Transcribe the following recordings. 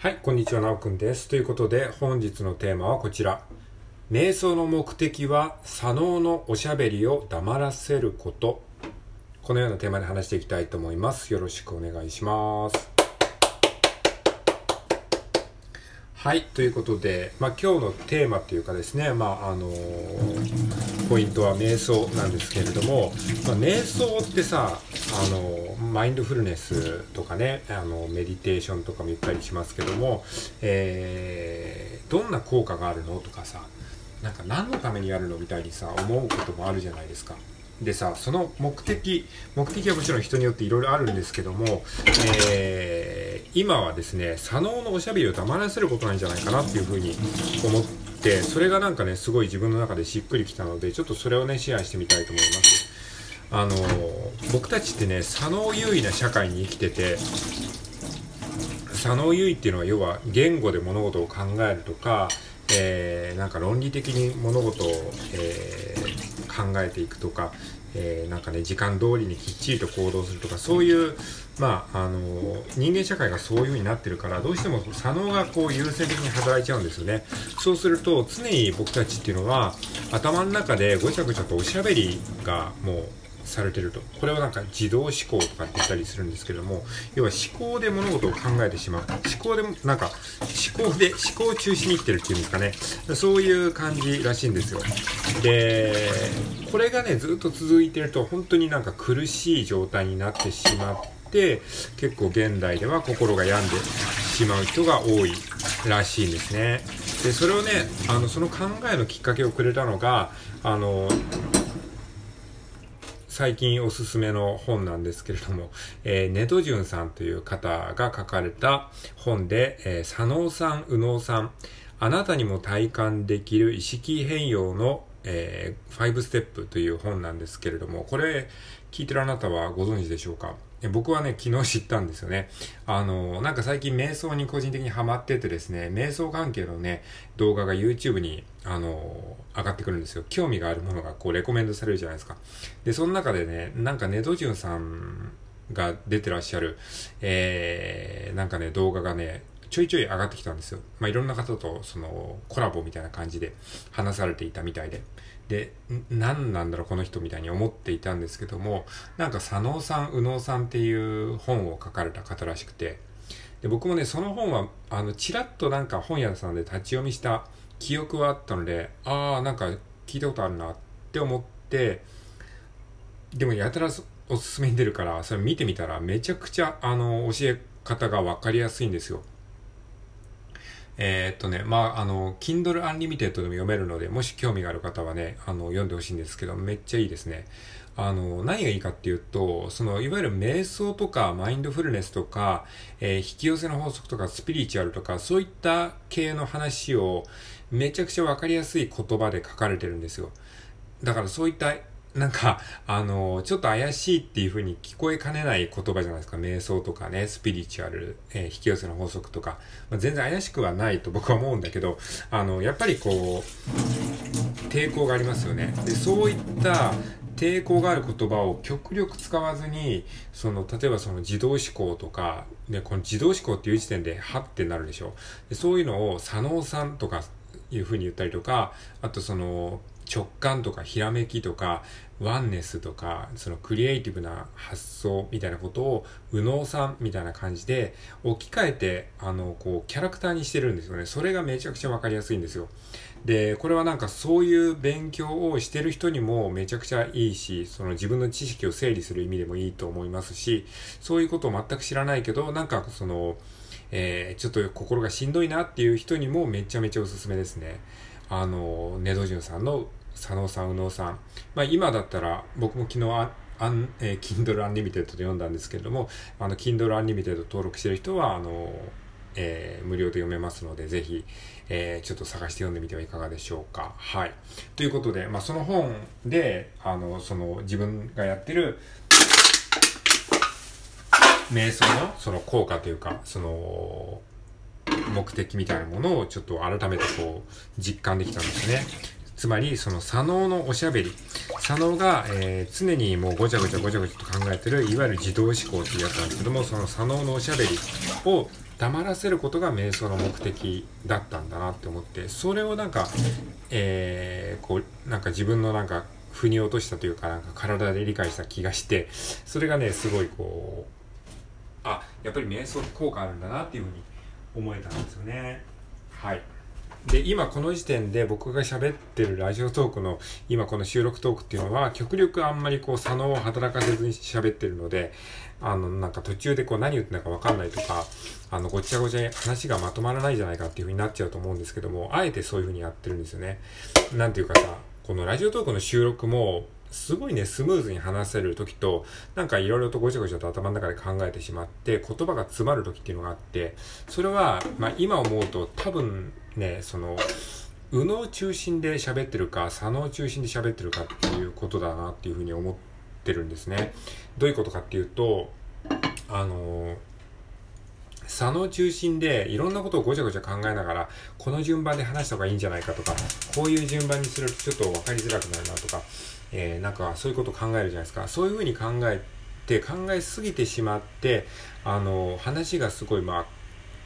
はい、こんにちは、なおくんです。ということで、本日のテーマはこちら。瞑想の目的は、左脳のおしゃべりを黙らせること。このようなテーマで話していきたいと思います。よろしくお願いします。はい、ということで、まあ、今日のテーマっていうかですね、まあ、あのーポイントは瞑想なんですけれども、まあ、瞑想ってさ、あのマインドフルネスとかね、あのメディテーションとかも言ったりしますけども、えーどんな効果があるのとかさ、なんか何のためにやるのみたいにさ、思うこともあるじゃないですか。でさ、その目的、目的はもちろん人によっていろいろあるんですけども、えー今はですね、左脳のおしゃべりを黙らせることなんじゃないかなっていうふうに思って、それがなんかね、すごい自分の中でしっくりきたので、ちょっとそれをね、シェアしてみたいと思います。あの僕たちってね、左脳優位な社会に生きてて、左脳優位っていうのは要は言語で物事を考えるとか、えーなんか論理的に物事を、えー考えていくとか、えーなんかね時間通りにきっちりと行動するとかそういうまああの人間社会がそういう風になってるからどうしても左脳がこう優先的に働いちゃうんですよね。そうすると常に僕たちっていうのは頭の中でごちゃごちゃとおしゃべりがもうされてると。これはなんか自動思考とかって言ったりするんですけども要は思考で物事を考えてしまう。思考でもなんか思考で思考中心に生きてるっていうんですかね。そういう感じらしいんですよ。でこれがねずっと続いてると本当になんか苦しい状態になってしまって結構現代では心が病んでしまう人が多いらしいんですね。でそれをねあのその考えのきっかけをくれたのがあの最近おすすめの本なんですけれども、えーネトジュンさんという方が書かれた本で、えー左脳さん、右脳さん、あなたにも体感できる意識変容の、えー、5ステップという本なんですけれども、これ聞いてるあなたはご存知でしょうか？僕はね、昨日知ったんですよね。あの、なんか最近瞑想に個人的にハマっててですね、瞑想関係のね、動画が YouTube に、あの、上がってくるんですよ。興味があるものがこう、レコメンドされるじゃないですか。で、その中でね、なんかネドジュンさんが出てらっしゃる、えー、なんかね、動画がね、ちょいちょい上がってきたんですよ。まあ、いろんな方と、その、コラボみたいな感じで話されていたみたいで。で、何なんだろう、この人みたいに思っていたんですけども、なんか、左脳さん、右脳さんっていう本を書かれた方らしくて、で、僕もね、その本は、あの、ちらっとなんか本屋さんで立ち読みした記憶はあったので、ああ、なんか聞いたことあるなって思って、でもやたらおすすめに出るから、それ見てみたらめちゃくちゃ、あの、教え方がわかりやすいんですよ。えーっとね、まあ、あの、Kindle Unlimited でも読めるので、もし興味がある方はね、あの、読んでほしいんですけど、めっちゃいいですね。あの、何がいいかっていうと、その、いわゆる瞑想とか、マインドフルネスとか、えー引き寄せの法則とか、スピリチュアルとか、そういった系の話を、めちゃくちゃわかりやすい言葉で書かれてるんですよ。だからそういった、なんか、あの、ちょっと怪しいっていう風に聞こえかねない言葉じゃないですか。瞑想とかね、スピリチュアル、えー引き寄せの法則とか。まあ、全然怪しくはないと僕は思うんだけど、あの、やっぱりこう、抵抗がありますよね。で、そういった抵抗がある言葉を極力使わずに、その、例えばその自動思考とか、ね、この自動思考っていう時点で、はってなるでしょ。でそういうのを、左脳さんとかいう風に言ったりとか、あとその、直感とかひらめきとか、ワンネスとか、そのクリエイティブな発想みたいなことを、右脳さんみたいな感じで置き換えて、あの、こう、キャラクターにしてるんですよね。それがめちゃくちゃわかりやすいんですよ。で、これはなんかそういう勉強をしてる人にもめちゃくちゃいいし、その自分の知識を整理する意味でもいいと思いますし、そういうことを全く知らないけど、なんかその、えーちょっと心がしんどいなっていう人にもめちゃめちゃおすすめですね。あの、ネドジュンさんの佐野さん、右脳さん。まあ今だったら、僕も昨日あ、あんえー Kindle Unlimited で読んだんですけれども、あの、Kindle Unlimited 登録してる人は、あの、えー無料で読めますので、ぜひ、えーちょっと探して読んでみてはいかがでしょうか。はい。ということで、まあその本で、あの、その自分がやってる、瞑想のその効果というか、その、目的みたいなものをちょっと改めてこう実感できたんですね。つまり、その左脳のおしゃべり。左脳が、えー常にもうごちゃごちゃごちゃごちゃと考えてる、いわゆる自動思考っていうやつなんですけども、その左脳のおしゃべりを、黙らせることが瞑想の目的だったんだなって思ってそれをなんか、えー、こうなんか自分のなんか腑に落としたというかなんか体で理解した気がしてそれがねすごいこうあやっぱり瞑想効果あるんだなっていうふうに思えたんですよね。はい。で今この時点で僕が喋ってるラジオトークの今この収録トークっていうのは極力あんまりこう左脳を働かせずに喋ってるのであのなんか途中でこう何言ってんだかわかんないとかあのごちゃごちゃに話がまとまらないじゃないかっていう風になっちゃうと思うんですけどもあえてそういう風にやってるんですよね。なんていうかさこのラジオトークの収録もすごいね、スムーズに話せる時と、なんかいろいろとごちゃごちゃと頭の中で考えてしまって、言葉が詰まる時っていうのがあって、それは、まあ今思うと多分ね、その、右脳中心で喋ってるか、左脳中心で喋ってるかっていうことだなっていうふうに思ってるんですね。どういうことかっていうと、あの左脳中心でいろんなことをごちゃごちゃ考えながら、この順番で話した方がいいんじゃないかとか、こういう順番にするとちょっと分かりづらくなるなとか、えー、なんかそういうことを考えるじゃないですか。そういうふうに考えて、考えすぎてしまって、あの、話がすごい、まあ、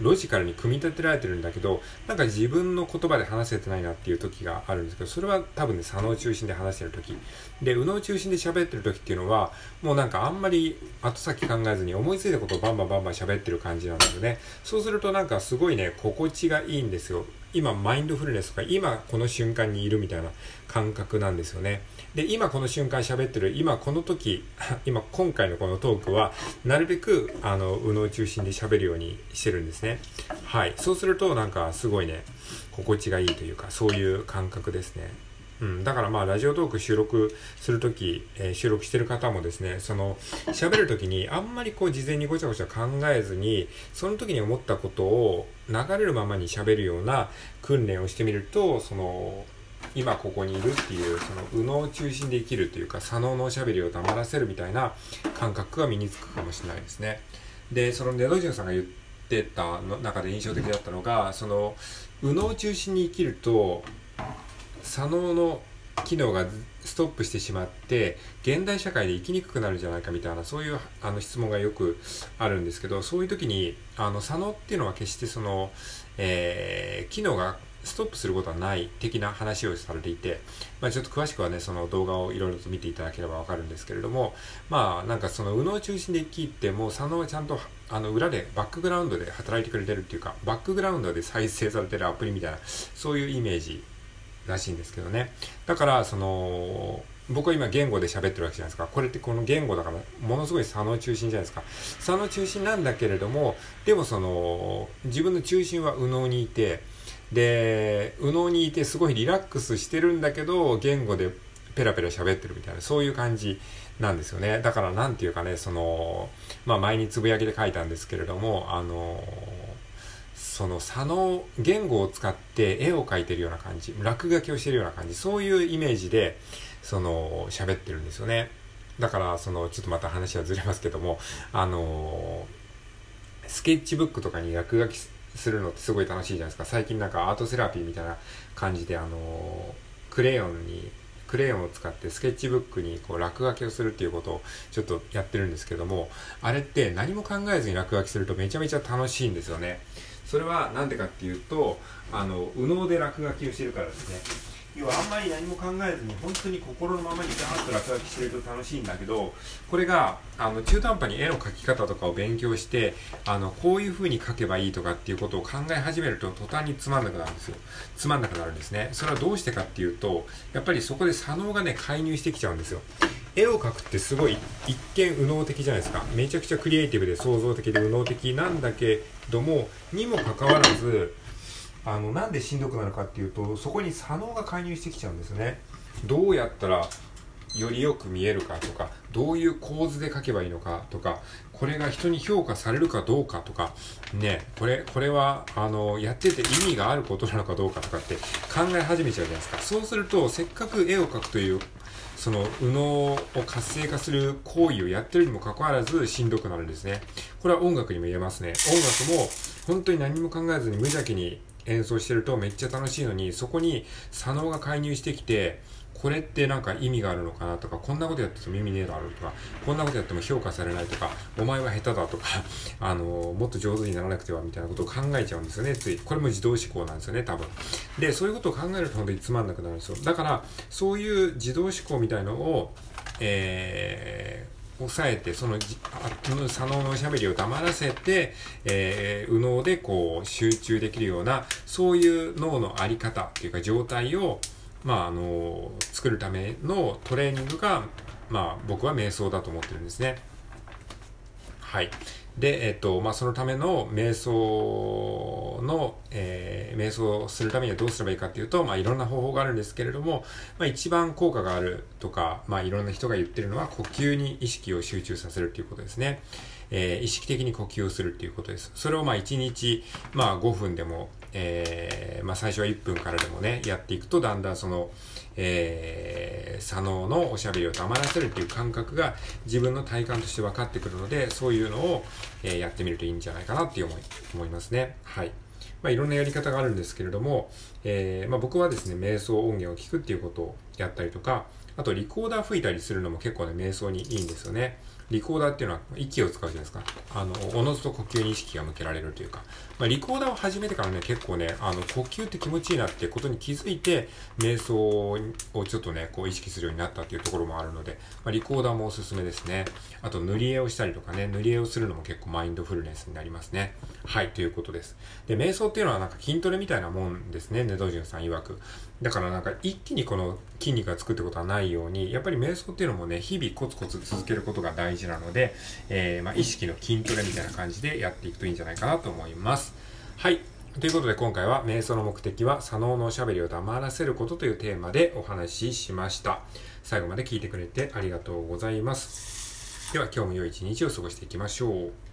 ロジカルに組み立てられてるんだけど、なんか自分の言葉で話せてないなっていう時があるんですけど、それは多分ね、左脳中心で話してる時。で、右脳中心で喋ってる時っていうのは、もうなんかあんまり後先考えずに思いついたことをバンバンバンバン喋ってる感じなんですよね。そうするとなんかすごいね、心地がいいんですよ。今、マインドフルネスとか、今この瞬間にいるみたいな感覚なんですよね。で、今この瞬間喋ってる、今この時、今今回のこのトークは、なるべく、あの、右脳中心で喋るようにしてるんですね。はい。そうすると、なんかすごいね、心地がいいというか、そういう感覚ですね。うん、だからまあラジオトーク収録するとき、えー、収録してる方もですね、その喋るときにあんまりこう事前にごちゃごちゃ考えずに、その時に思ったことを流れるままに喋るような訓練をしてみると、その今ここにいるっていうその右脳中心で生きるというか左脳のおしゃべりを黙らせるみたいな感覚が身につくかもしれないですね。でそのネドジュンさんが言ってたの中で印象的だったのがその右脳中心に生きると左脳の機能がストップしてしまって現代社会で生きにくくなるんじゃないかみたいなそういうあの質問がよくあるんですけどそういう時にあの左脳っていうのは決してその、えー、機能がストップすることはない的な話をされていて、まあ、ちょっと詳しくはね、その動画をいろいろと見ていただければわかるんですけれども、まあ、なんかその右脳中心で聞いても、左脳はちゃんとあの裏でバックグラウンドで働いてくれてるっていうか、バックグラウンドで再生されてるアプリみたいな、そういうイメージらしいんですけどね。だから、その、僕は今言語で喋ってるわけじゃないですか。これってこの言語だから、ものすごい左脳中心じゃないですか。左脳中心なんだけれども、でもその、自分の中心は右脳にいて、で、右脳にいてすごいリラックスしてるんだけど、言語でペラペラ喋ってるみたいな、そういう感じなんですよね。だからなんていうかね、その、まあ前につぶやきで書いたんですけれども、あの、その左脳、言語を使って絵を描いてるような感じ、落書きをしてるような感じ、そういうイメージで、その、喋ってるんですよね。だから、その、ちょっとまた話はずれますけども、あの、スケッチブックとかに落書きするのってすごい楽しいじゃないですか。最近なんかアートセラピーみたいな感じで、あのクレヨンに、クレヨンを使ってスケッチブックにこう落書きをするっていうことをちょっとやってるんですけども、あれって何も考えずに落書きするとめちゃめちゃ楽しいんですよね。それは何でかっていうと、あの、右脳で落書きをしてるからですね。要はあんまり何も考えずに本当に心のままにガーッと落書きしてると楽しいんだけどこれがあの中途半端に絵の描き方とかを勉強してあのこういう風に描けばいいとかっていうことを考え始めると途端につまんなくなるんですよ。つまんなくなるんですね。それはどうしてかっていうとやっぱりそこで左脳がね介入してきちゃうんですよ。絵を描くってすごい一見右脳的じゃないですか。めちゃくちゃクリエイティブで創造的で右脳的なんだけどもにもかかわらずあのなんでしんどくなるかっていうとそこに左脳が介入してきちゃうんですね。どうやったらよりよく見えるかとかどういう構図で描けばいいのかとかこれが人に評価されるかどうかとかねこれこれはあのやってて意味があることなのかどうかとかって考え始めちゃうじゃないですか。そうするとせっかく絵を描くというその右脳を活性化する行為をやってるにもかかわらずしんどくなるんですね。これは音楽にも言えますね。音楽も本当に何も考えずに無邪気に演奏してるとめっちゃ楽しいのに、そこに左脳が介入してきて、これってなんか意味があるのかなとか、こんなことやってても意味ねえだろうとか、こんなことやっても評価されないとか、お前は下手だとか、あの、もっと上手にならなくてはみたいなことを考えちゃうんですよね、つい。これも自動思考なんですよね、多分。で、そういうことを考えると本当につまんなくなるんですよ。だから、そういう自動思考みたいのを、えー、抑えて、その、左脳のおしゃべりを黙らせて、えー、右脳でこう、集中できるような、そういう脳のあり方っていうか状態を、まあ、あの、作るためのトレーニングが、まあ、僕は瞑想だと思ってるんですね。はい。で、えっと、まあ、そのための瞑想の、えー、瞑想をするためにはどうすればいいかっていうと、まあ、いろんな方法があるんですけれども、まあ、一番効果があるとか、まあ、いろんな人が言ってるのは、呼吸に意識を集中させるっていうことですね。えー、意識的に呼吸をするっていうことです。それをまあ1日、まあ5分でも、えー、まあ最初は1分からでもね、やっていくとだんだんその、えー、左脳のおしゃべりを黙らせるっていう感覚が自分の体感として分かってくるので、そういうのを、え、やってみるといいんじゃないかなって思い、思いますね。はい。まあ、いろんなやり方があるんですけれども、えー、まあ、僕はですね、瞑想音源を聞くっていうことをやったりとか、あとリコーダー吹いたりするのも結構ね、瞑想にいいんですよね。リコーダーっていうのは息を使うじゃないですか。あの、おのずと呼吸に意識が向けられるというか、まあ、リコーダーを始めてからね、結構ね、あの、呼吸って気持ちいいなってことに気づいて、瞑想をちょっとね、こう意識するようになったっていうところもあるので、まあ、リコーダーもおすすめですね。あと、塗り絵をしたりとかね、塗り絵をするのも結構マインドフルネスになりますね。はい、ということです。で、瞑想っていうのはなんか筋トレみたいなもんですね、ネドジュンさん曰く。だからなんか一気にこの筋肉がつくってことはないように、やっぱり瞑想っていうのもね、日々コツコツ続けることが大事なので、えー、まあ、意識の筋トレみたいな感じでやっていくといいんじゃないかなと思います。はい。ということで今回は瞑想の目的は左脳のおしゃべりを黙らせることというテーマでお話ししました。最後まで聞いてくれてありがとうございます。では今日も良い一日を過ごしていきましょう。